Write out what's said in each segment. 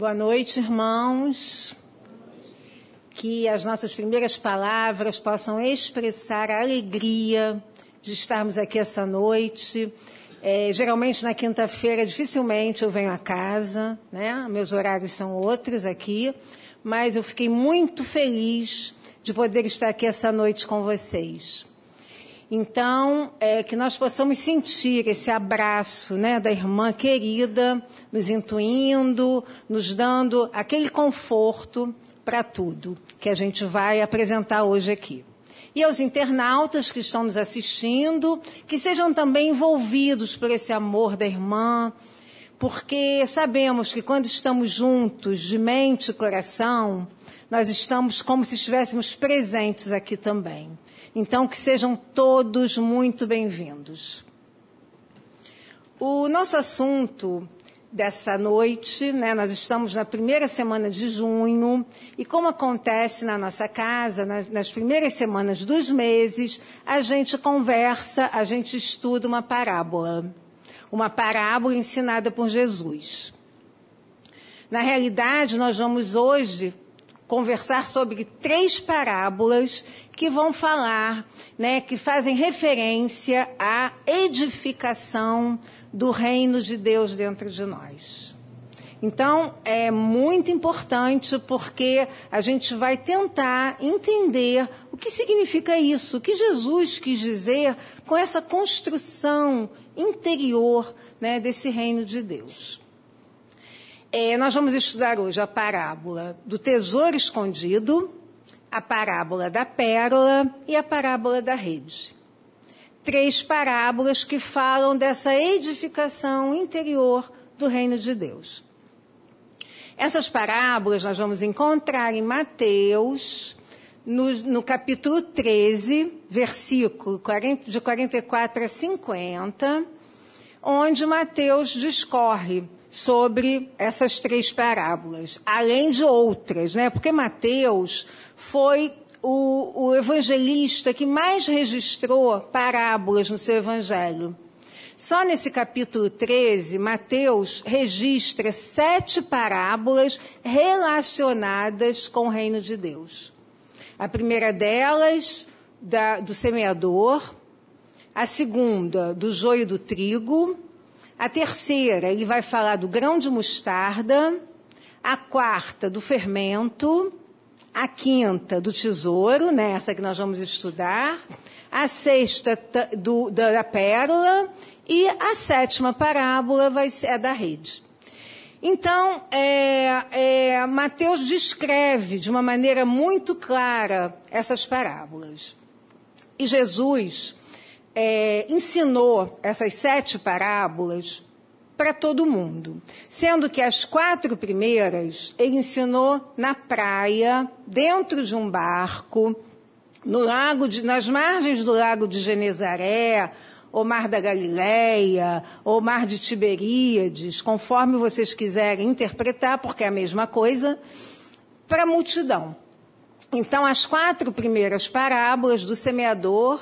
Boa noite, irmãos. Que as nossas primeiras palavras possam expressar a alegria de estarmos aqui essa noite. É, geralmente na quinta-feira, dificilmente eu venho a casa, né? Meus horários são outros aqui, mas eu fiquei muito feliz de poder estar aqui essa noite com vocês. Então, é, que nós possamos sentir esse abraço né, da irmã querida, nos intuindo, nos dando aquele conforto para tudo que a gente vai apresentar hoje aqui. E aos internautas que estão nos assistindo, que sejam também envolvidos por esse amor da irmã, porque sabemos que quando estamos juntos, de mente e coração, nós estamos como se estivéssemos presentes aqui também. Então, que sejam todos muito bem-vindos. O nosso assunto dessa noite, né, nós estamos na primeira semana de junho, e como acontece na nossa casa, nas, nas primeiras semanas dos meses, a gente conversa, a gente estuda uma parábola. Uma parábola ensinada por Jesus. Na realidade, nós vamos hoje conversar sobre três parábolas que vão falar, né, que fazem referência à edificação do reino de Deus dentro de nós. Então, é muito importante porque a gente vai tentar entender o que significa isso, o que Jesus quis dizer com essa construção interior né, desse reino de Deus. É, nós vamos estudar hoje a parábola do tesouro escondido, a parábola da pérola e a parábola da rede. Três parábolas que falam dessa edificação interior do reino de Deus. Essas parábolas nós vamos encontrar em Mateus, no, no capítulo 13, versículo 40, de 44 a 50, onde Mateus discorre sobre essas três parábolas, além de outras, né? Porque Mateus foi o, o evangelista que mais registrou parábolas no seu evangelho. Só nesse capítulo 13, Mateus registra sete parábolas relacionadas com o reino de Deus. A primeira delas, da, do semeador, a segunda, do joio do trigo, a terceira, ele vai falar do grão de mostarda. A quarta, do fermento. A quinta, do tesouro, né, essa que nós vamos estudar. A sexta, do, da pérola. E a sétima parábola vai ser a da rede. Então, é, é, Mateus descreve de uma maneira muito clara essas parábolas. E Jesus é, ensinou essas sete parábolas para todo mundo, sendo que as quatro primeiras ele ensinou na praia, dentro de um barco, no lago de, nas margens do lago de Genezaré, ou Mar da Galileia, ou Mar de Tiberíades, conforme vocês quiserem interpretar, porque é a mesma coisa, para a multidão. Então, as quatro primeiras parábolas do semeador,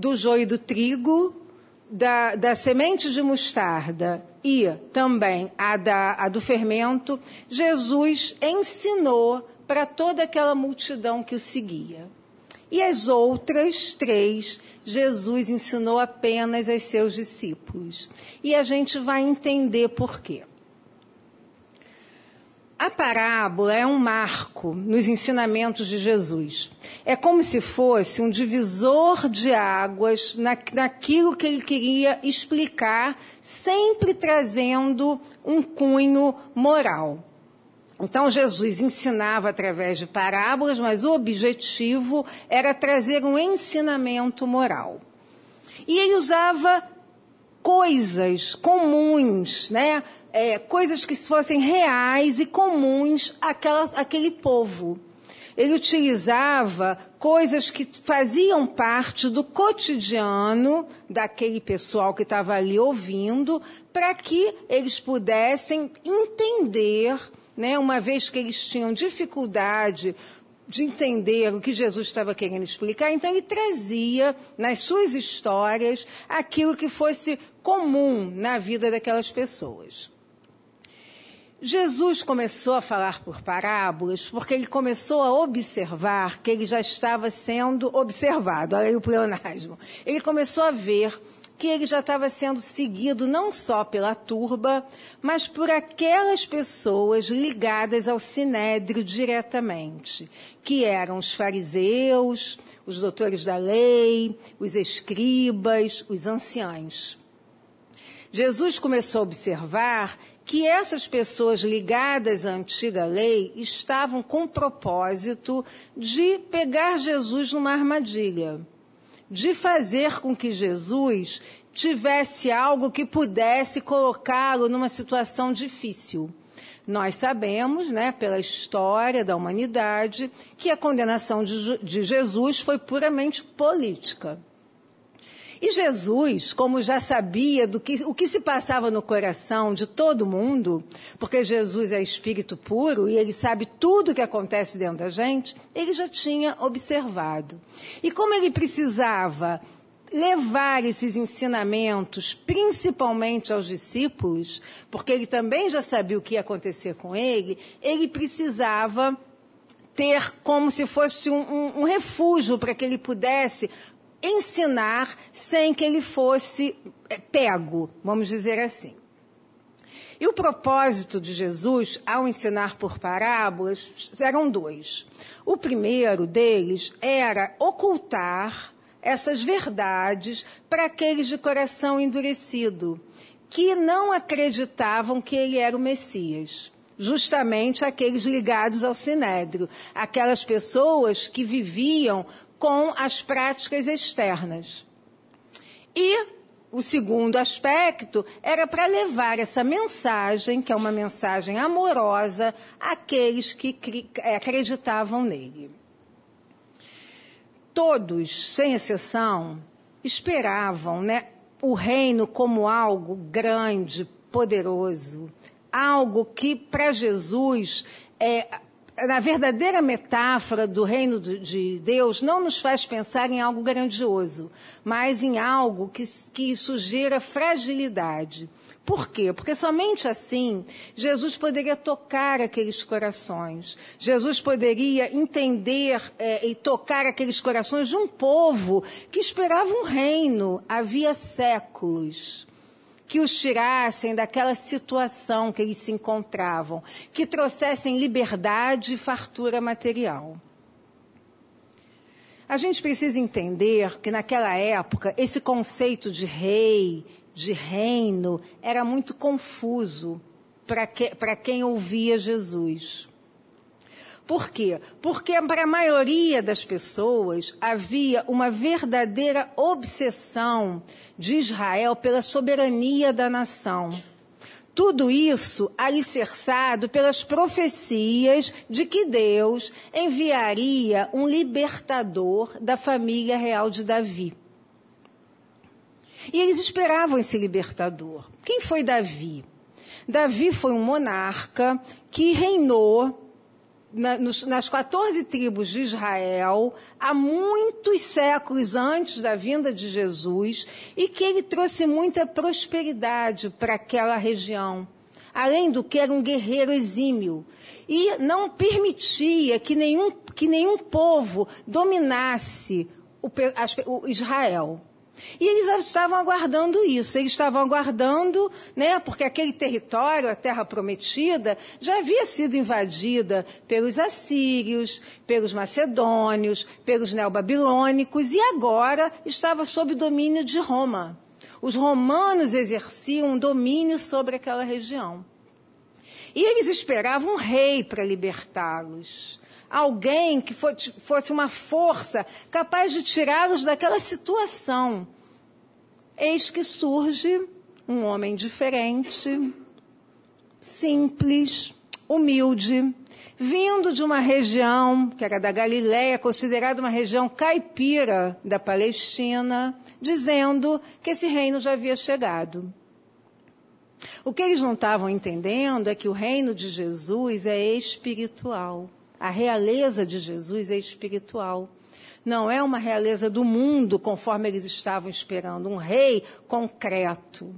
do joio do trigo, da, da semente de mostarda e também a, da, a do fermento, Jesus ensinou para toda aquela multidão que o seguia. E as outras três, Jesus ensinou apenas aos seus discípulos. E a gente vai entender por quê. A parábola é um marco nos ensinamentos de Jesus. É como se fosse um divisor de águas na, naquilo que ele queria explicar, sempre trazendo um cunho moral. Então Jesus ensinava através de parábolas, mas o objetivo era trazer um ensinamento moral. E ele usava coisas comuns, né? É, coisas que fossem reais e comuns àquela, àquele povo. Ele utilizava coisas que faziam parte do cotidiano daquele pessoal que estava ali ouvindo, para que eles pudessem entender, né, uma vez que eles tinham dificuldade de entender o que Jesus estava querendo explicar, então ele trazia nas suas histórias aquilo que fosse comum na vida daquelas pessoas. Jesus começou a falar por parábolas porque ele começou a observar que ele já estava sendo observado. Olha aí o pleonasmo. Ele começou a ver que ele já estava sendo seguido não só pela turba, mas por aquelas pessoas ligadas ao sinédrio diretamente, que eram os fariseus, os doutores da lei, os escribas, os anciãos. Jesus começou a observar que essas pessoas ligadas à antiga lei estavam com o propósito de pegar Jesus numa armadilha, de fazer com que Jesus tivesse algo que pudesse colocá-lo numa situação difícil. Nós sabemos, né, pela história da humanidade, que a condenação de, de Jesus foi puramente política. E Jesus, como já sabia do que, o que se passava no coração de todo mundo, porque Jesus é espírito puro e ele sabe tudo o que acontece dentro da gente, ele já tinha observado. E como ele precisava levar esses ensinamentos, principalmente aos discípulos, porque ele também já sabia o que ia acontecer com ele, ele precisava ter como se fosse um, um, um refúgio para que ele pudesse ensinar sem que ele fosse é, pego, vamos dizer assim. E o propósito de Jesus, ao ensinar por parábolas, eram dois. O primeiro deles era ocultar essas verdades para aqueles de coração endurecido, que não acreditavam que ele era o Messias. Justamente aqueles ligados ao sinédrio, aquelas pessoas que viviam com as práticas externas. E o segundo aspecto era para levar essa mensagem, que é uma mensagem amorosa, àqueles que acreditavam nele. Todos, sem exceção, esperavam né, o reino como algo grande, poderoso, algo que para Jesus é, na verdadeira metáfora do reino de Deus não nos faz pensar em algo grandioso, mas em algo que, que sugira fragilidade. Por quê? Porque somente assim Jesus poderia tocar aqueles corações. Jesus poderia entender é, e tocar aqueles corações de um povo que esperava um reino havia séculos que os tirassem daquela situação que eles se encontravam, que trouxessem liberdade e fartura material. A gente precisa entender que naquela época esse conceito de rei, de reino, era muito confuso para que, quem ouvia Jesus. Por quê? Porque para a maioria das pessoas havia uma verdadeira obsessão de Israel pela soberania da nação. Tudo isso alicerçado pelas profecias de que Deus enviaria um libertador da família real de Davi. E eles esperavam esse libertador. Quem foi Davi? Davi foi um monarca que reinou na, nos, nas 14 tribos de Israel, há muitos séculos antes da vinda de Jesus, e que ele trouxe muita prosperidade para aquela região. Além do que era um guerreiro exímio. E não permitia que nenhum, que nenhum povo dominasse o, o Israel. E eles estavam aguardando isso, eles estavam aguardando, né, porque aquele território, a terra prometida, já havia sido invadida pelos assírios, pelos macedônios, pelos neobabilônicos e agora estava sob domínio de Roma. Os romanos exerciam um domínio sobre aquela região. E eles esperavam um rei para libertá-los alguém que fosse uma força capaz de tirá-los daquela situação. Eis que surge um homem diferente, simples, humilde, vindo de uma região que era da Galiléia, considerada uma região caipira da Palestina, dizendo que esse reino já havia chegado. O que eles não estavam entendendo é que o reino de Jesus é espiritual. A realeza de Jesus é espiritual. Não é uma realeza do mundo, conforme eles estavam esperando, um rei concreto.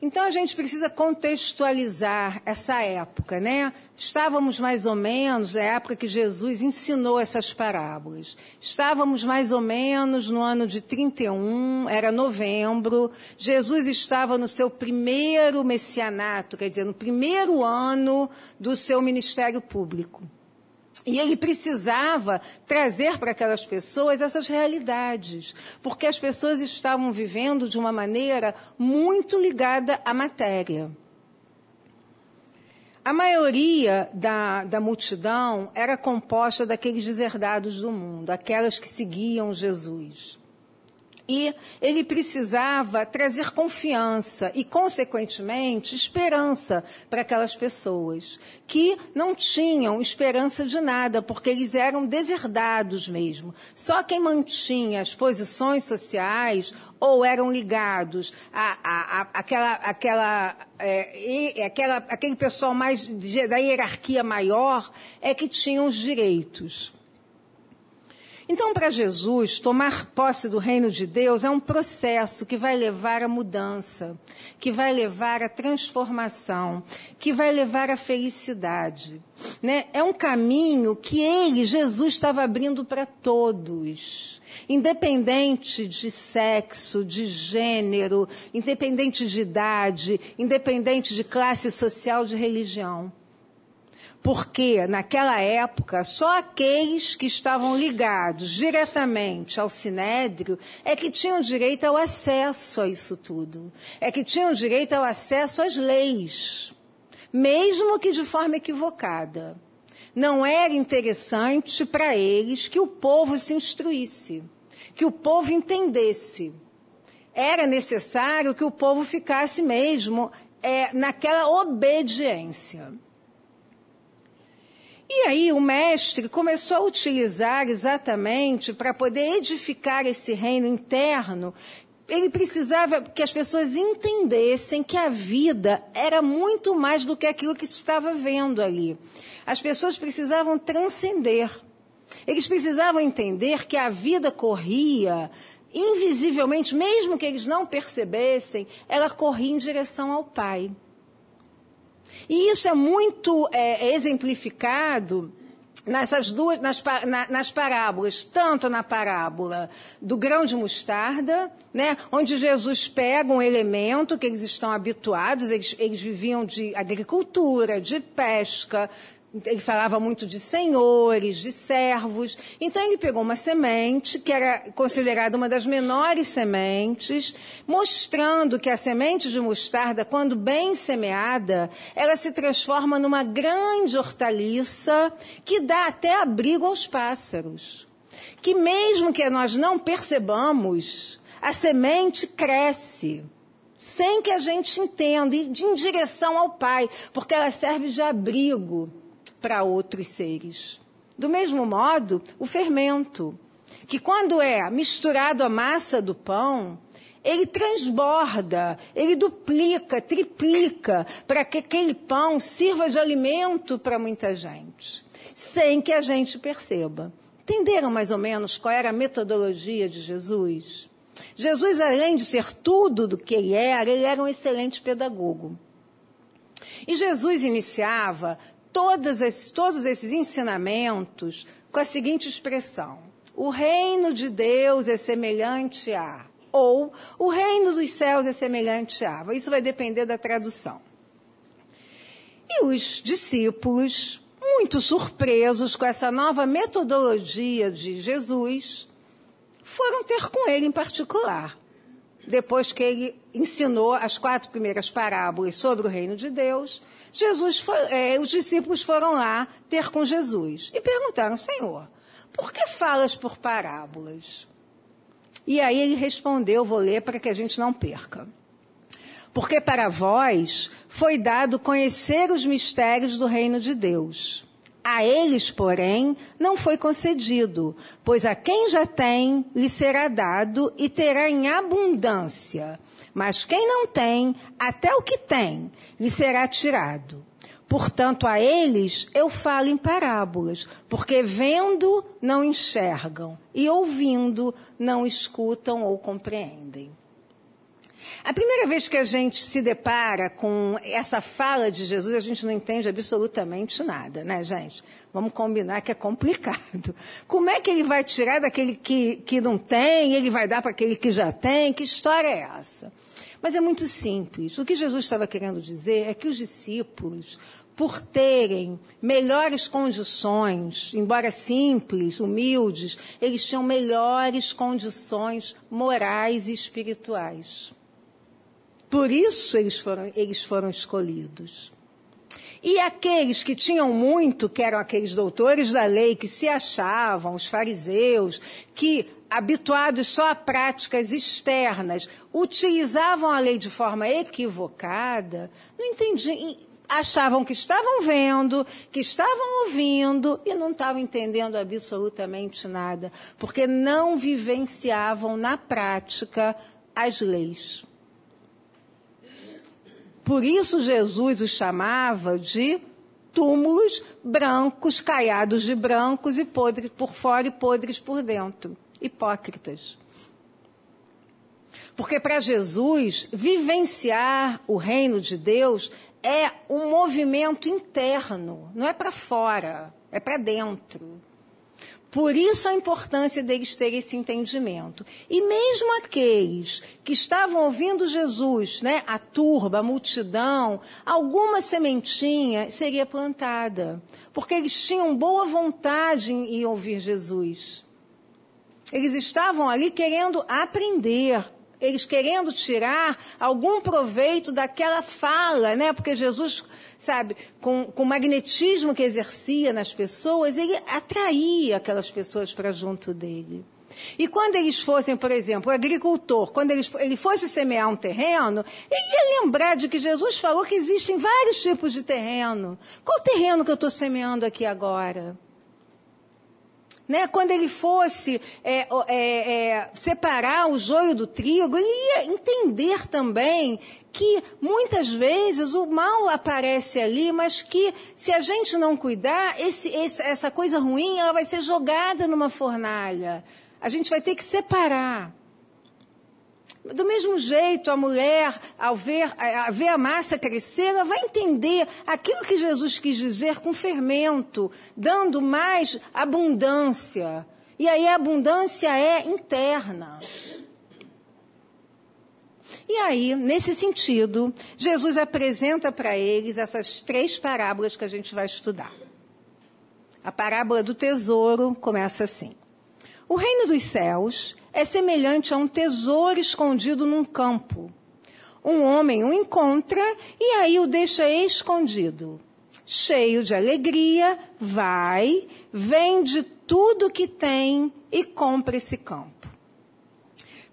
Então a gente precisa contextualizar essa época, né? Estávamos mais ou menos na época que Jesus ensinou essas parábolas. Estávamos mais ou menos no ano de 31, era novembro. Jesus estava no seu primeiro messianato, quer dizer, no primeiro ano do seu ministério público. E ele precisava trazer para aquelas pessoas essas realidades, porque as pessoas estavam vivendo de uma maneira muito ligada à matéria. A maioria da, da multidão era composta daqueles deserdados do mundo, aquelas que seguiam Jesus. E ele precisava trazer confiança e, consequentemente, esperança para aquelas pessoas que não tinham esperança de nada, porque eles eram deserdados mesmo. Só quem mantinha as posições sociais ou eram ligados a, a, a aquela, aquela, é, aquela, aquele pessoal mais da hierarquia maior é que tinham os direitos. Então, para Jesus, tomar posse do reino de Deus é um processo que vai levar à mudança, que vai levar à transformação, que vai levar à felicidade. Né? É um caminho que ele, Jesus, estava abrindo para todos. Independente de sexo, de gênero, independente de idade, independente de classe social, de religião porque naquela época só aqueles que estavam ligados diretamente ao sinédrio é que tinham direito ao acesso a isso tudo, é que tinham direito ao acesso às leis, mesmo que de forma equivocada. Não era interessante para eles que o povo se instruísse, que o povo entendesse. Era necessário que o povo ficasse mesmo é, naquela obediência. E aí o mestre começou a utilizar exatamente para poder edificar esse reino interno. Ele precisava que as pessoas entendessem que a vida era muito mais do que aquilo que estava vendo ali. As pessoas precisavam transcender. Eles precisavam entender que a vida corria invisivelmente, mesmo que eles não percebessem, ela corria em direção ao Pai. E isso é muito é, exemplificado nessas duas, nas, nas, parábolas, tanto na parábola do grão de mostarda, né, onde Jesus pega um elemento que eles estão habituados, eles, eles viviam de agricultura, de pesca, ele falava muito de senhores, de servos. Então ele pegou uma semente, que era considerada uma das menores sementes, mostrando que a semente de mostarda, quando bem semeada, ela se transforma numa grande hortaliça que dá até abrigo aos pássaros. Que mesmo que nós não percebamos, a semente cresce sem que a gente entenda, e em direção ao Pai, porque ela serve de abrigo para outros seres. Do mesmo modo, o fermento, que quando é misturado à massa do pão, ele transborda, ele duplica, triplica, para que aquele pão sirva de alimento para muita gente, sem que a gente perceba. Entenderam mais ou menos qual era a metodologia de Jesus? Jesus, além de ser tudo do que ele era, ele era um excelente pedagogo. E Jesus iniciava esses, todos esses ensinamentos com a seguinte expressão: o reino de Deus é semelhante a, ou o reino dos céus é semelhante a. Isso vai depender da tradução. E os discípulos, muito surpresos com essa nova metodologia de Jesus, foram ter com ele em particular. Depois que ele ensinou as quatro primeiras parábolas sobre o reino de Deus, Jesus é, os discípulos foram lá ter com Jesus e perguntaram, Senhor, por que falas por parábolas? E aí ele respondeu, vou ler para que a gente não perca. Porque para vós foi dado conhecer os mistérios do reino de Deus. A eles, porém, não foi concedido, pois a quem já tem, lhe será dado e terá em abundância. Mas quem não tem, até o que tem, lhe será tirado. Portanto, a eles eu falo em parábolas, porque vendo não enxergam e ouvindo não escutam ou compreendem. A primeira vez que a gente se depara com essa fala de Jesus, a gente não entende absolutamente nada, né, gente? Vamos combinar que é complicado. Como é que ele vai tirar daquele que, que não tem, ele vai dar para aquele que já tem? Que história é essa? Mas é muito simples. O que Jesus estava querendo dizer é que os discípulos, por terem melhores condições, embora simples, humildes, eles tinham melhores condições morais e espirituais. Por isso eles foram, eles foram escolhidos. E aqueles que tinham muito, que eram aqueles doutores da lei, que se achavam, os fariseus, que, habituados só a práticas externas, utilizavam a lei de forma equivocada, não entendiam, achavam que estavam vendo, que estavam ouvindo e não estavam entendendo absolutamente nada, porque não vivenciavam na prática as leis. Por isso Jesus os chamava de túmulos brancos, caiados de brancos e podres por fora e podres por dentro. Hipócritas. Porque para Jesus, vivenciar o reino de Deus é um movimento interno, não é para fora, é para dentro. Por isso a importância deles terem esse entendimento. E mesmo aqueles que estavam ouvindo Jesus, né, a turba, a multidão, alguma sementinha seria plantada, porque eles tinham boa vontade em ouvir Jesus. Eles estavam ali querendo aprender, eles querendo tirar algum proveito daquela fala, né? Porque Jesus, sabe, com, com o magnetismo que exercia nas pessoas, ele atraía aquelas pessoas para junto dele. E quando eles fossem, por exemplo, o agricultor, quando ele, ele fosse semear um terreno, ele ia lembrar de que Jesus falou que existem vários tipos de terreno. Qual terreno que eu estou semeando aqui agora? Né, quando ele fosse é, é, é, separar o joio do trigo, ele ia entender também que muitas vezes o mal aparece ali, mas que se a gente não cuidar, esse, esse, essa coisa ruim ela vai ser jogada numa fornalha. A gente vai ter que separar. Do mesmo jeito, a mulher, ao ver, a ver a massa crescer, ela vai entender aquilo que Jesus quis dizer com fermento, dando mais abundância. E aí a abundância é interna. E aí, nesse sentido, Jesus apresenta para eles essas três parábolas que a gente vai estudar. A parábola do tesouro começa assim. O reino dos céus é semelhante a um tesouro escondido num campo. Um homem o encontra e aí o deixa escondido. Cheio de alegria, vai, vende tudo que tem e compra esse campo.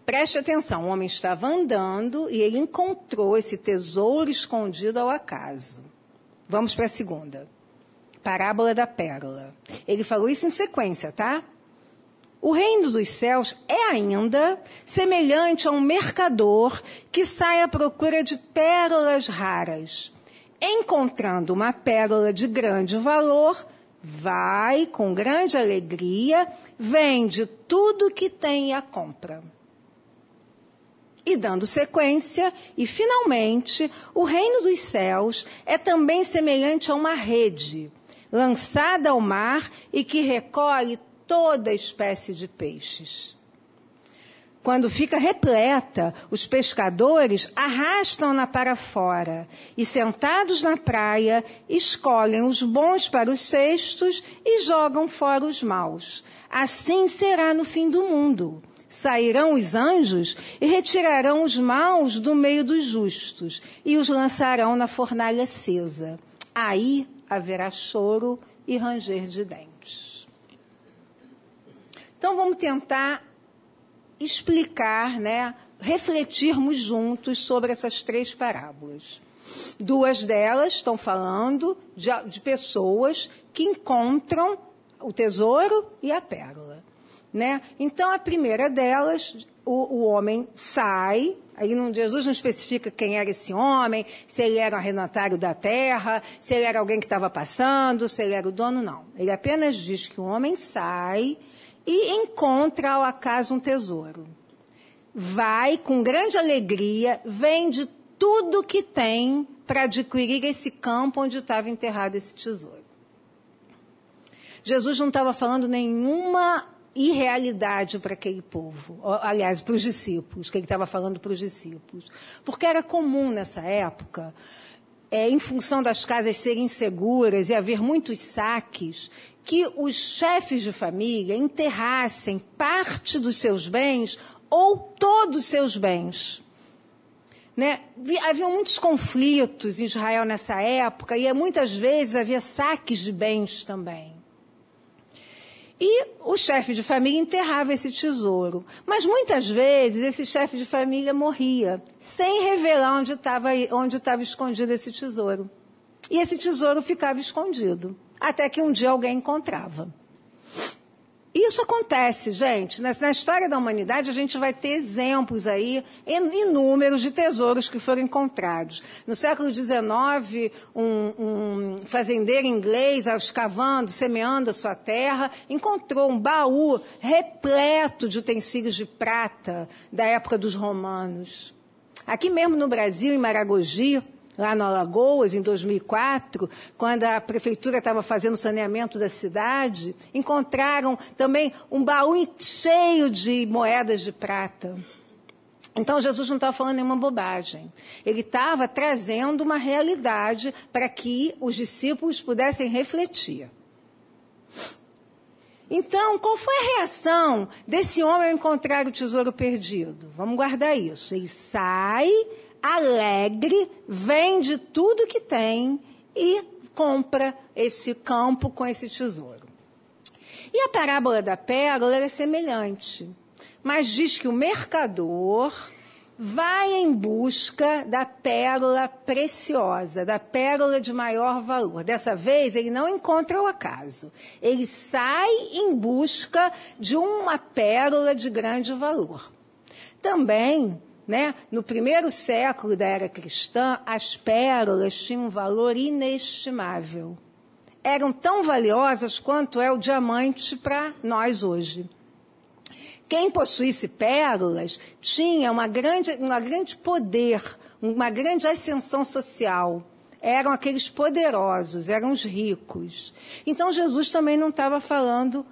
Preste atenção, o homem estava andando e ele encontrou esse tesouro escondido ao acaso. Vamos para a segunda. Parábola da pérola. Ele falou isso em sequência, tá? O reino dos céus é ainda semelhante a um mercador que sai à procura de pérolas raras. Encontrando uma pérola de grande valor, vai com grande alegria, vende tudo que tem e a compra. E dando sequência, e finalmente, o reino dos céus é também semelhante a uma rede lançada ao mar e que recolhe toda espécie de peixes. Quando fica repleta, os pescadores arrastam-na para fora e, sentados na praia, escolhem os bons para os cestos e jogam fora os maus. Assim será no fim do mundo. Sairão os anjos e retirarão os maus do meio dos justos e os lançarão na fornalha acesa. Aí haverá choro e ranger de dentes. Então vamos tentar explicar, né, refletirmos juntos sobre essas três parábolas. Duas delas estão falando de, de pessoas que encontram o tesouro e a pérola. Né? Então, a primeira delas, o, o homem sai, aí não, Jesus não especifica quem era esse homem, se ele era o arrendatário da terra, se ele era alguém que estava passando, se ele era o dono, não. Ele apenas diz que o homem sai e encontra ao acaso um tesouro. vai com grande alegria, vende tudo que tem para adquirir esse campo onde estava enterrado esse tesouro. Jesus não estava falando nenhuma irrealidade para aquele povo, aliás, para os discípulos, que ele estava falando para os discípulos. Porque era comum nessa época, é, em função das casas serem seguras e haver muitos saques, que os chefes de família enterrassem parte dos seus bens ou todos os seus bens. Né? Havia muitos conflitos em Israel nessa época e muitas vezes havia saques de bens também. E o chefe de família enterrava esse tesouro. Mas muitas vezes esse chefe de família morria, sem revelar onde estava onde escondido esse tesouro. E esse tesouro ficava escondido, até que um dia alguém encontrava. Isso acontece, gente. Na, história da humanidade, a gente vai ter exemplos aí, inúmeros de tesouros que foram encontrados. No século XIX, um, um fazendeiro inglês, escavando, semeando a sua terra, encontrou um baú repleto de utensílios de prata da época dos romanos. Aqui mesmo no Brasil, em Maragogi, lá no Alagoas, em 2004, quando a prefeitura estava fazendo saneamento da cidade, encontraram também um baú cheio de moedas de prata. Então Jesus não estava falando nenhuma bobagem. Ele estava trazendo uma realidade para que os discípulos pudessem refletir. Então, qual foi a reação desse homem ao encontrar o tesouro perdido? Vamos guardar isso. Ele sai alegre, vende tudo que tem e compra esse campo com esse tesouro. E a parábola da pérola é semelhante, mas diz que o mercador vai em busca da pérola preciosa, da pérola de maior valor. Dessa vez, ele não encontra o acaso. Ele sai em busca de uma pérola de grande valor. Também né? No primeiro século da era cristã, as pérolas tinham um valor inestimável. Eram tão valiosas quanto é o diamante para nós hoje. Quem possuísse pérolas tinha uma grande, um grande poder, uma grande ascensão social. Eram aqueles poderosos, eram os ricos. Então Jesus também não estava falando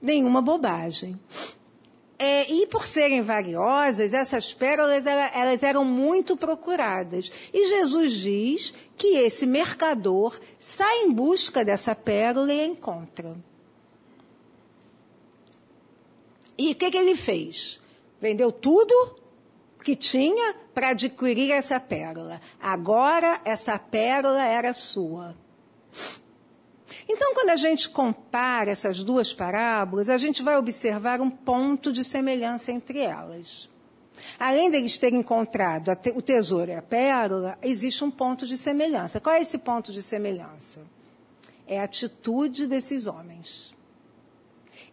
nenhuma bobagem. É, e por serem valiosas, essas pérolas elas eram muito procuradas. E Jesus diz que esse mercador sai em busca dessa pérola e a encontra. E o que, que ele fez? Vendeu tudo que tinha para adquirir essa pérola. Agora essa pérola era sua. Então, quando a gente compara essas duas parábolas, a gente vai observar um ponto de semelhança entre elas. Além deles terem encontrado o tesouro e a pérola, existe um ponto de semelhança. Qual é esse ponto de semelhança? É a atitude desses homens.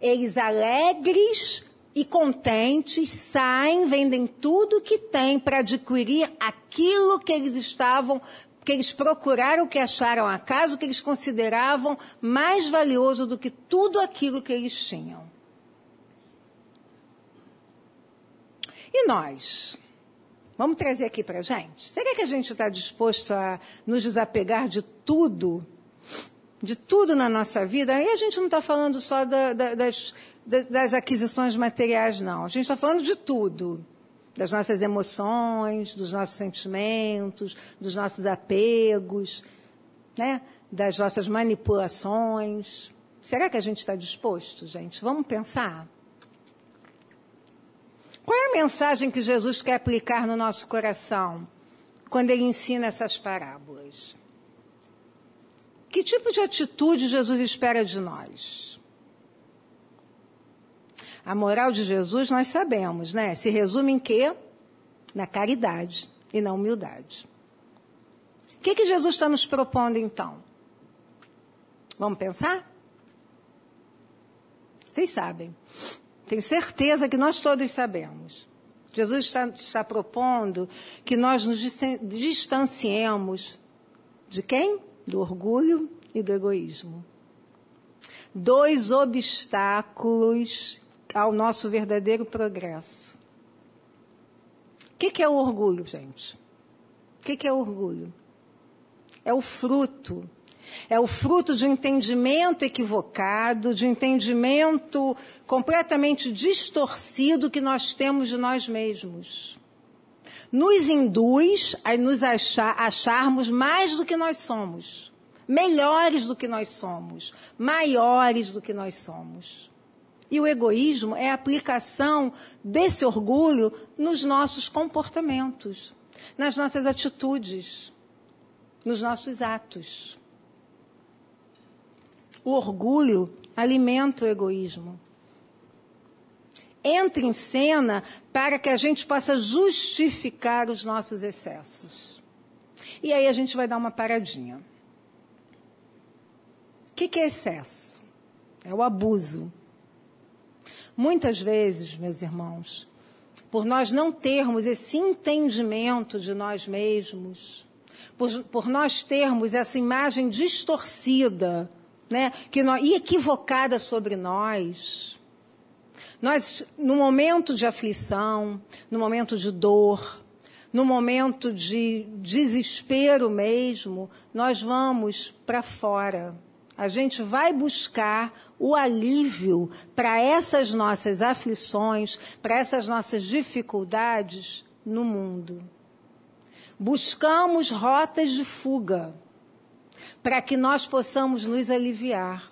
Eles alegres e contentes saem, vendem tudo que têm para adquirir aquilo que eles estavam que eles procuraram o que acharam acaso, que eles consideravam mais valioso do que tudo aquilo que eles tinham. E nós? Vamos trazer aqui para a gente? Será que a gente está disposto a nos desapegar de tudo? De tudo na nossa vida? Aí a gente não está falando só da, da, das, das aquisições materiais, não. A gente está falando de tudo das nossas emoções, dos nossos sentimentos, dos nossos apegos, né? das nossas manipulações. Será que a gente está disposto, gente? Vamos pensar. Qual é a mensagem que Jesus quer aplicar no nosso coração quando ele ensina essas parábolas? Que tipo de atitude Jesus espera de nós? A moral de Jesus nós sabemos, né? Se resume em quê? Na caridade e na humildade. O que, que Jesus está nos propondo então? Vamos pensar? Vocês sabem. Tenho certeza que nós todos sabemos. Jesus está, está propondo que nós nos distanciemos de quem? Do orgulho e do egoísmo. Dois obstáculos ao nosso verdadeiro progresso. O que, que é o orgulho, gente? O que, que é orgulho? É o fruto. É o fruto de um entendimento equivocado, de um entendimento completamente distorcido que nós temos de nós mesmos. Nos induz a nos achar, acharmos mais do que nós somos, melhores do que nós somos, maiores do que nós somos. E o egoísmo é a aplicação desse orgulho nos nossos comportamentos, nas nossas atitudes, nos nossos atos. O orgulho alimenta o egoísmo. Entra em cena para que a gente possa justificar os nossos excessos. E aí a gente vai dar uma paradinha. O que, que é excesso? É o abuso. Muitas vezes, meus irmãos, por nós não termos esse entendimento de nós mesmos, por, por nós termos essa imagem distorcida, né, que nós, e equivocada sobre nós, nós, no momento de aflição, no momento de dor, no momento de desespero mesmo, nós vamos para fora a gente vai buscar o alívio para essas nossas aflições, para essas nossas dificuldades no mundo. Buscamos rotas de fuga para que nós possamos nos aliviar.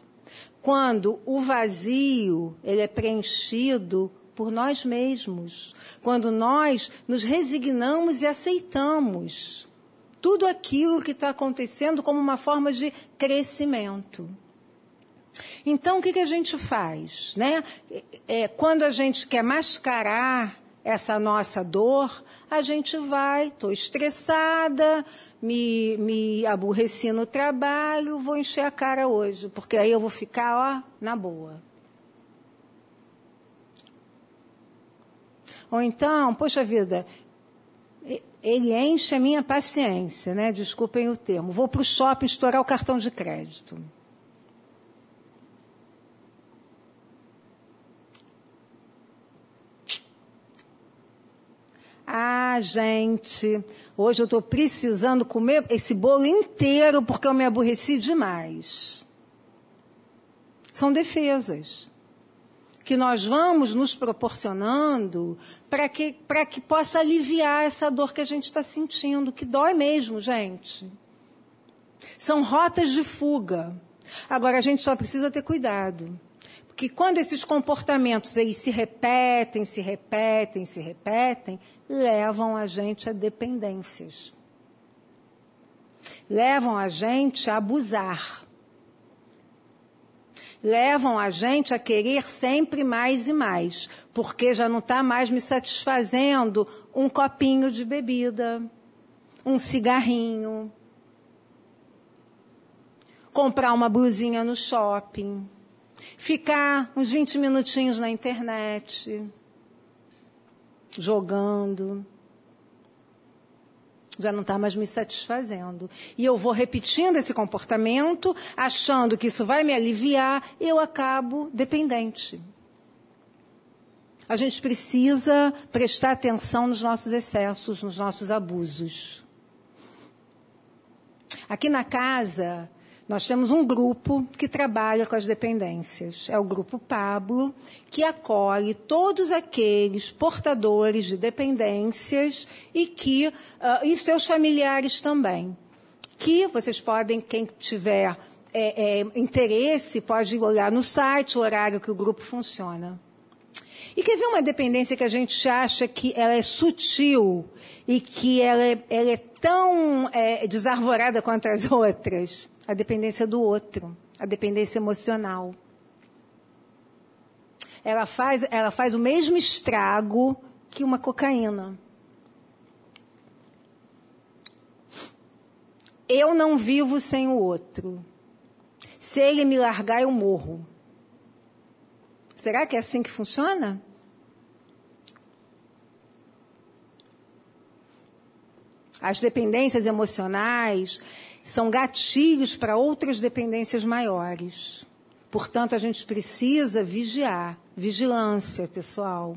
Quando o vazio ele é preenchido por nós mesmos, quando nós nos resignamos e aceitamos tudo aquilo que está acontecendo como uma forma de crescimento. Então, o que, que a gente faz? Né? É, quando a gente quer mascarar essa nossa dor, a gente vai, estou estressada, me, me aborreci no trabalho, vou encher a cara hoje, porque aí eu vou ficar, ó, na boa. Ou então, poxa vida, ele enche a minha paciência, né? Desculpem o termo. Vou para o shopping estourar o cartão de crédito. Ah, gente, hoje eu estou precisando comer esse bolo inteiro porque eu me aborreci demais. São defesas que nós vamos nos proporcionando para que, para que possa aliviar essa dor que a gente está sentindo, que dói mesmo, gente. São rotas de fuga. Agora, a gente só precisa ter cuidado. Porque quando esses comportamentos eles se repetem, se repetem, se repetem, levam a gente a dependências. Levam a gente a abusar levam a gente a querer sempre mais e mais, porque já não está mais me satisfazendo um copinho de bebida, um cigarrinho, comprar uma blusinha no shopping, ficar uns 20 minutinhos na internet, jogando já não está mais me satisfazendo. E eu vou repetindo esse comportamento, achando que isso vai me aliviar, eu acabo dependente. A gente precisa prestar atenção nos nossos excessos, nos nossos abusos. Aqui na casa, nós temos um grupo que trabalha com as dependências. É o grupo Pablo, que acolhe todos aqueles portadores de dependências e que uh, e seus familiares também. Que vocês podem, quem tiver é, é, interesse, pode olhar no site o horário que o grupo funciona. E quer ver uma dependência que a gente acha que ela é sutil e que ela é, ela é tão é, desarvorada quanto as outras? A dependência do outro, a dependência emocional. Ela faz, ela faz o mesmo estrago que uma cocaína. Eu não vivo sem o outro. Se ele me largar, eu morro. Será que é assim que funciona? As dependências emocionais, são gatilhos para outras dependências maiores. Portanto, a gente precisa vigiar, vigilância, pessoal.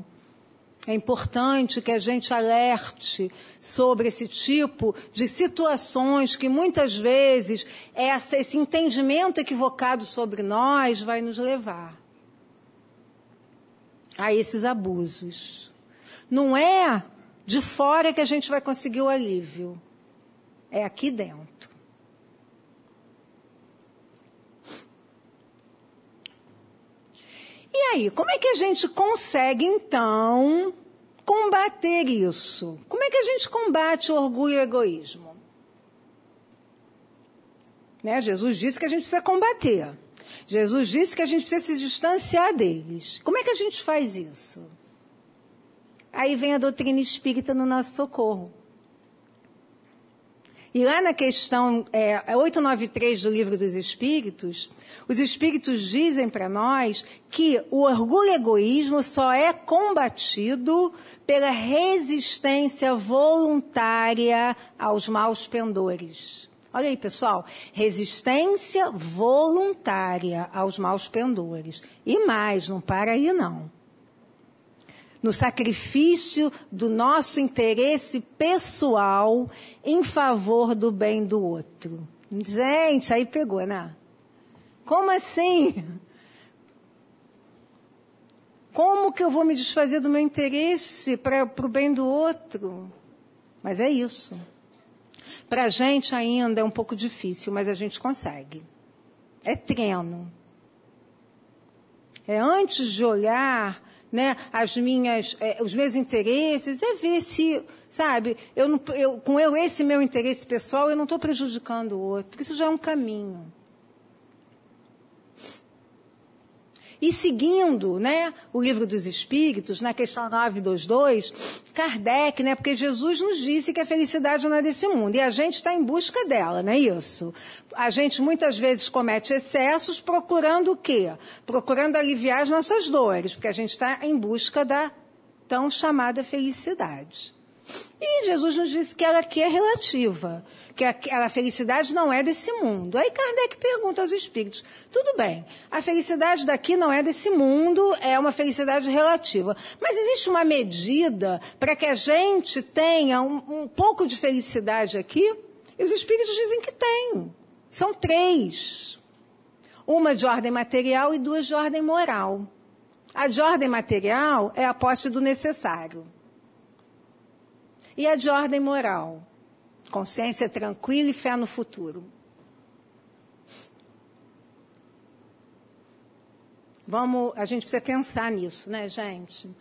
É importante que a gente alerte sobre esse tipo de situações que muitas vezes essa, esse entendimento equivocado sobre nós vai nos levar a esses abusos. Não é de fora que a gente vai conseguir o alívio, é aqui dentro. E aí, como é que a gente consegue então combater isso? Como é que a gente combate o orgulho e o egoísmo? Né? Jesus disse que a gente precisa combater. Jesus disse que a gente precisa se distanciar deles. Como é que a gente faz isso? Aí vem a doutrina espírita no nosso socorro. E lá na questão é, 893 do Livro dos Espíritos, os Espíritos dizem para nós que o orgulho e egoísmo só é combatido pela resistência voluntária aos maus pendores. Olha aí, pessoal. Resistência voluntária aos maus pendores. E mais, não para aí não no sacrifício do nosso interesse pessoal em favor do bem do outro. Gente, aí pegou, né? Como assim? Como que eu vou me desfazer do meu interesse para o bem do outro? Mas é isso. Para a gente ainda é um pouco difícil, mas a gente consegue. É treino. É antes de olhar né, as minhas, é, os meus interesses, é ver se, sabe, eu, não, eu, com eu, esse meu interesse pessoal, eu não estou prejudicando o outro. Isso já é um caminho. E seguindo né, o livro dos Espíritos, na questão 922, Kardec, né, porque Jesus nos disse que a felicidade não é desse mundo, e a gente está em busca dela, não é isso? A gente muitas vezes comete excessos procurando o quê? Procurando aliviar as nossas dores, porque a gente está em busca da tão chamada felicidade. E Jesus nos disse que ela aqui é relativa, que a, a, felicidade não é desse mundo. Aí Kardec pergunta aos espíritos: tudo bem, a felicidade daqui não é desse mundo, é uma felicidade relativa. Mas existe uma medida para que a gente tenha um, um pouco de felicidade aqui? E os espíritos dizem que tem. São três: uma de ordem material e duas de ordem moral. A de ordem material é a posse do necessário. E a de ordem moral? Consciência tranquila e fé no futuro. Vamos, a gente precisa pensar nisso, né, gente?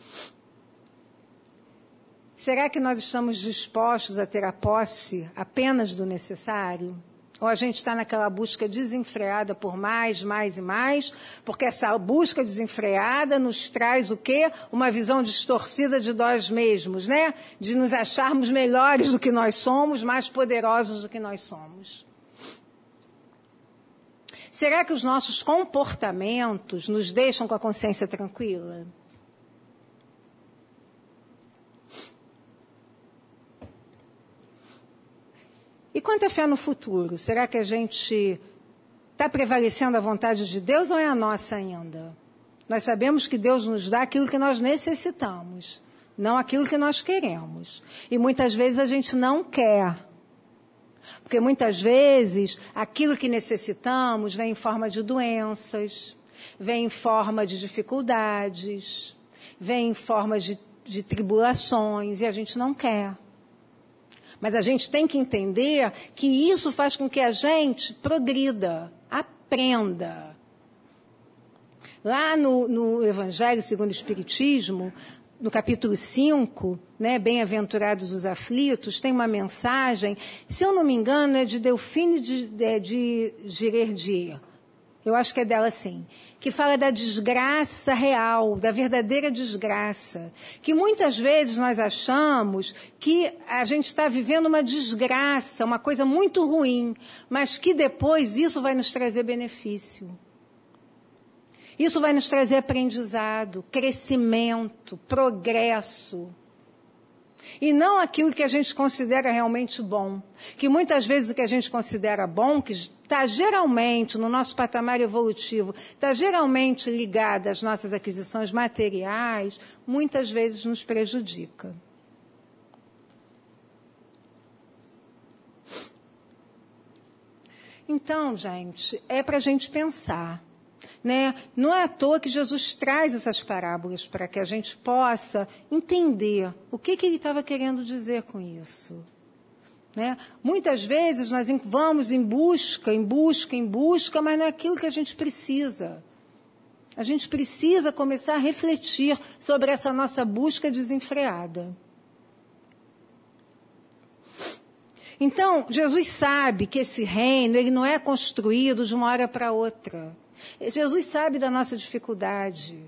Será que nós estamos dispostos a ter a posse apenas do necessário? Ou a gente está naquela busca desenfreada por mais, mais e mais, porque essa busca desenfreada nos traz o quê? Uma visão distorcida de nós mesmos, né? De nos acharmos melhores do que nós somos, mais poderosos do que nós somos. Será que os nossos comportamentos nos deixam com a consciência tranquila? Quanto à fé no futuro? Será que a gente está prevalecendo a vontade de Deus ou é a nossa ainda? Nós sabemos que Deus nos dá aquilo que nós necessitamos, não aquilo que nós queremos. E muitas vezes a gente não quer. Porque muitas vezes aquilo que necessitamos vem em forma de doenças, vem em forma de dificuldades, vem em forma de, de tribulações e a gente não quer. Mas a gente tem que entender que isso faz com que a gente progrida, aprenda. Lá no, no Evangelho segundo o Espiritismo, no capítulo 5, né, Bem-aventurados os aflitos, tem uma mensagem, se eu não me engano, é de Delfine de, de, de Girardier. Eu acho que é dela sim. Que fala da desgraça real, da verdadeira desgraça. Que muitas vezes nós achamos que a gente está vivendo uma desgraça, uma coisa muito ruim, mas que depois isso vai nos trazer benefício. Isso vai nos trazer aprendizado, crescimento, progresso. E não aquilo que a gente considera realmente bom. Que muitas vezes o que a gente considera bom, que está geralmente no nosso patamar evolutivo, está geralmente ligado às nossas aquisições materiais, muitas vezes nos prejudica. Então, gente, é para a gente pensar. Né? Não é à toa que Jesus traz essas parábolas para que a gente possa entender o que, que ele estava querendo dizer com isso. Né? Muitas vezes nós vamos em busca, em busca, em busca, mas não é aquilo que a gente precisa. A gente precisa começar a refletir sobre essa nossa busca desenfreada. Então, Jesus sabe que esse reino, ele não é construído de uma hora para outra. Jesus sabe da nossa dificuldade.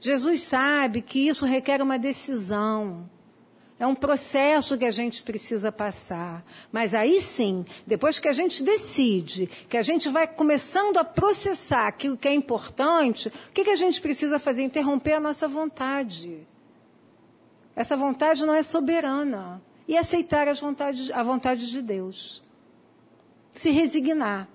Jesus sabe que isso requer uma decisão. É um processo que a gente precisa passar. Mas aí sim, depois que a gente decide, que a gente vai começando a processar aquilo que é importante, o que, que a gente precisa fazer? Interromper a nossa vontade. Essa vontade não é soberana e aceitar as vontades, a vontade de Deus. Se resignar.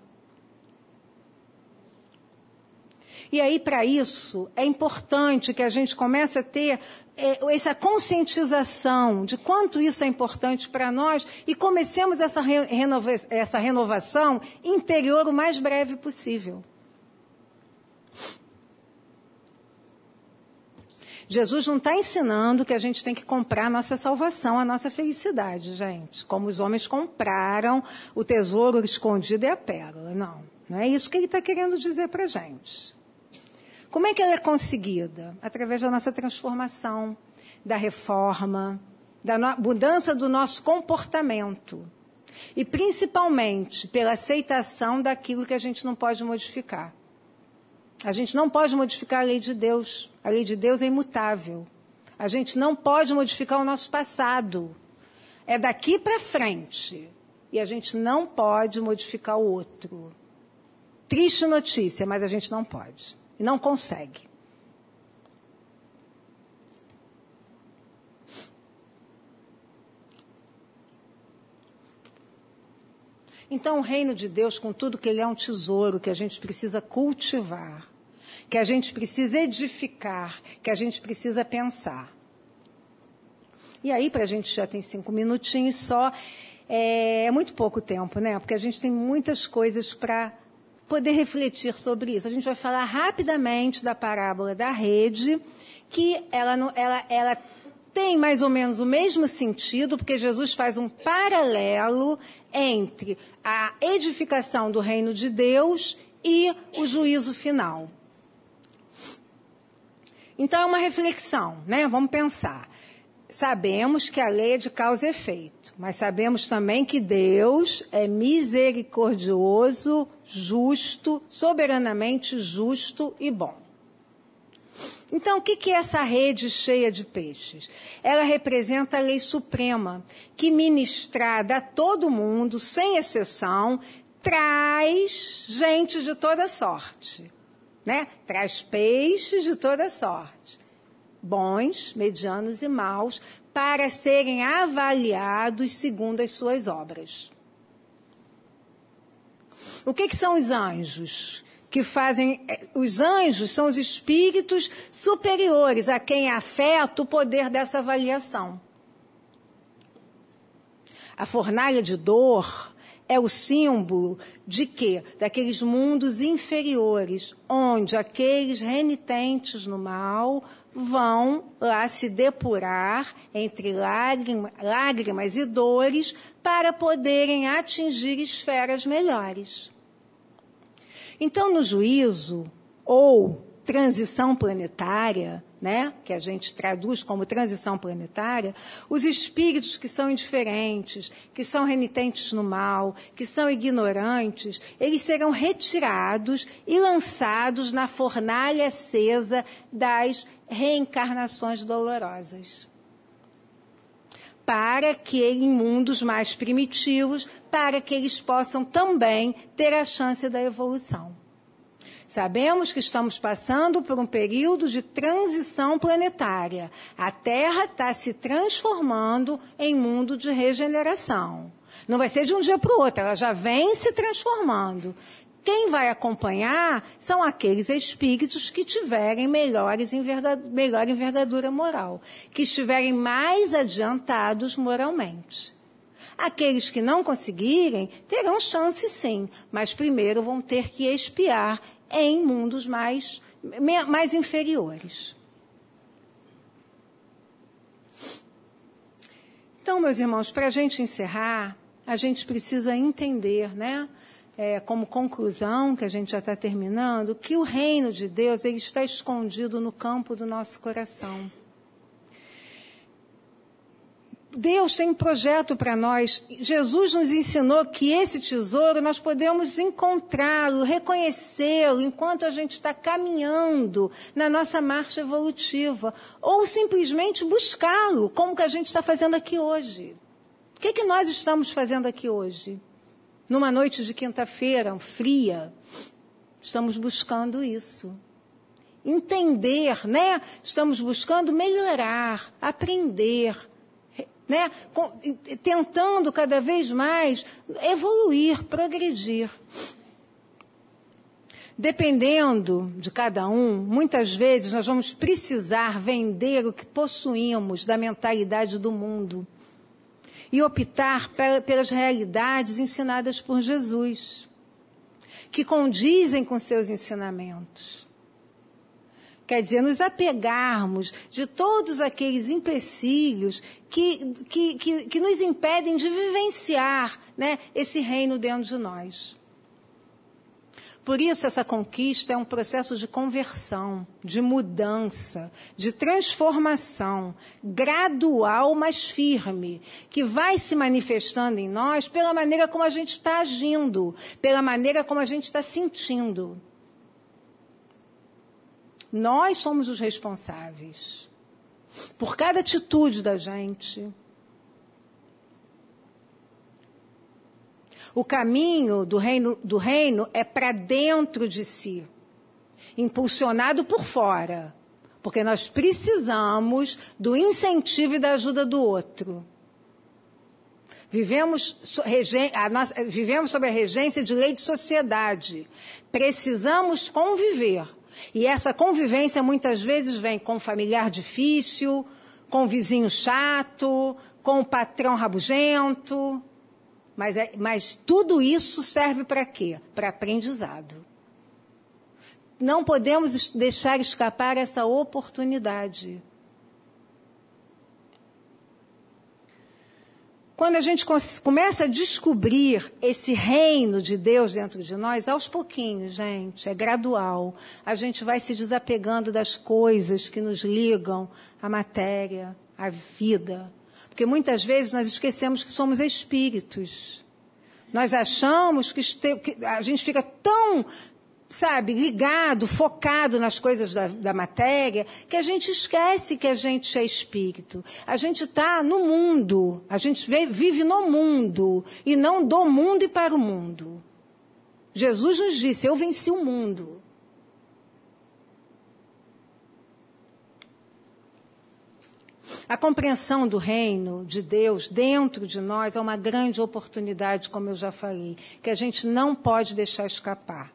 E aí, para isso, é importante que a gente comece a ter é, essa conscientização de quanto isso é importante para nós e comecemos essa, renova essa renovação interior o mais breve possível. Jesus não está ensinando que a gente tem que comprar a nossa salvação, a nossa felicidade, gente. Como os homens compraram o tesouro escondido e a pérola. Não, não é isso que ele está querendo dizer para a gente. Como é que ela é conseguida? Através da nossa transformação, da reforma, da mudança do nosso comportamento. E principalmente pela aceitação daquilo que a gente não pode modificar. A gente não pode modificar a lei de Deus. A lei de Deus é imutável. A gente não pode modificar o nosso passado. É daqui para frente. E a gente não pode modificar o outro. Triste notícia, mas a gente não pode. E não consegue. Então, o reino de Deus, com tudo que ele é um tesouro que a gente precisa cultivar, que a gente precisa edificar, que a gente precisa pensar. E aí, para a gente já tem cinco minutinhos só, é, é muito pouco tempo, né? Porque a gente tem muitas coisas para poder refletir sobre isso. A gente vai falar rapidamente da parábola da rede, que ela, ela, ela tem mais ou menos o mesmo sentido, porque Jesus faz um paralelo entre a edificação do reino de Deus e o juízo final. Então é uma reflexão, né? Vamos pensar. Sabemos que a lei é de causa e efeito, mas sabemos também que Deus é misericordioso, justo, soberanamente justo e bom. Então, o que é essa rede cheia de peixes? Ela representa a lei suprema, que ministrada a todo mundo, sem exceção, traz gente de toda sorte. Né? Traz peixes de toda sorte. Bons, medianos e maus, para serem avaliados segundo as suas obras. O que, que são os anjos? que fazem. Eh, os anjos são os espíritos superiores a quem afeta o poder dessa avaliação. A fornalha de dor é o símbolo de quê? Daqueles mundos inferiores, onde aqueles renitentes no mal vão lá se depurar entre lágrimas e dores para poderem atingir esferas melhores. Então, no juízo, ou transição planetária, né, que a gente traduz como transição planetária, os espíritos que são indiferentes, que são renitentes no mal, que são ignorantes, eles serão retirados e lançados na fornalha acesa das reencarnações dolorosas para que em mundos mais primitivos, para que eles possam também ter a chance da evolução. Sabemos que estamos passando por um período de transição planetária. A Terra está se transformando em mundo de regeneração. Não vai ser de um dia para o outro, ela já vem se transformando. Quem vai acompanhar são aqueles espíritos que tiverem melhores envergadura, melhor envergadura moral, que estiverem mais adiantados moralmente. Aqueles que não conseguirem terão chance sim, mas primeiro vão ter que expiar em mundos mais, mais inferiores. Então, meus irmãos, para a gente encerrar, a gente precisa entender, né? É, como conclusão, que a gente já está terminando, que o reino de Deus ele está escondido no campo do nosso coração. Deus tem um projeto para nós. Jesus nos ensinou que esse tesouro nós podemos encontrá-lo, reconhecê-lo enquanto a gente está caminhando na nossa marcha evolutiva. Ou simplesmente buscá-lo, como que a gente está fazendo aqui hoje. O que, que nós estamos fazendo aqui hoje? Numa noite de quinta-feira fria, estamos buscando isso. Entender, né? Estamos buscando melhorar, aprender, né? Tentando cada vez mais evoluir, progredir. Dependendo de cada um, muitas vezes nós vamos precisar vender o que possuímos da mentalidade do mundo e optar pelas realidades ensinadas por Jesus, que condizem com seus ensinamentos. Quer dizer, nos apegarmos de todos aqueles empecilhos que, que, que, que nos impedem de vivenciar né, esse reino dentro de nós. Por isso, essa conquista é um processo de conversão, de mudança, de transformação, gradual, mas firme, que vai se manifestando em nós pela maneira como a gente está agindo, pela maneira como a gente está sentindo. Nós somos os responsáveis por cada atitude da gente, O caminho do reino, do reino é para dentro de si, impulsionado por fora, porque nós precisamos do incentivo e da ajuda do outro. Vivemos, nossa, vivemos sob a regência de lei de sociedade. Precisamos conviver. E essa convivência muitas vezes vem com familiar difícil, com vizinho chato, com patrão rabugento. Mas, é, mas tudo isso serve para quê? Para aprendizado. Não podemos deixar escapar essa oportunidade. Quando a gente começa a descobrir esse reino de Deus dentro de nós, aos pouquinhos, gente, é gradual. A gente vai se desapegando das coisas que nos ligam à matéria, à vida, porque muitas vezes nós esquecemos que somos espíritos. Nós achamos que, a gente fica tão, sabe, ligado, focado nas coisas da, da, matéria, que a gente esquece que a gente é espírito. A gente está no mundo, a gente vive no mundo, e não do mundo e para o mundo. Jesus nos disse: Eu venci o mundo. A compreensão do reino de Deus dentro de nós é uma grande oportunidade, como eu já falei, que a gente não pode deixar escapar.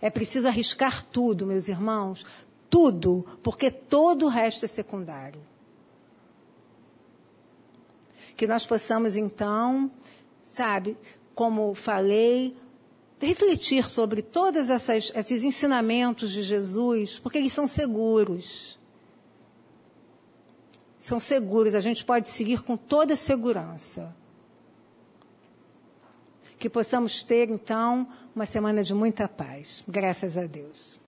É preciso arriscar tudo, meus irmãos, tudo, porque todo o resto é secundário. Que nós possamos, então, sabe, como falei, refletir sobre todos esses ensinamentos de Jesus, porque eles são seguros são seguros, a gente pode seguir com toda segurança. Que possamos ter, então, uma semana de muita paz. Graças a Deus.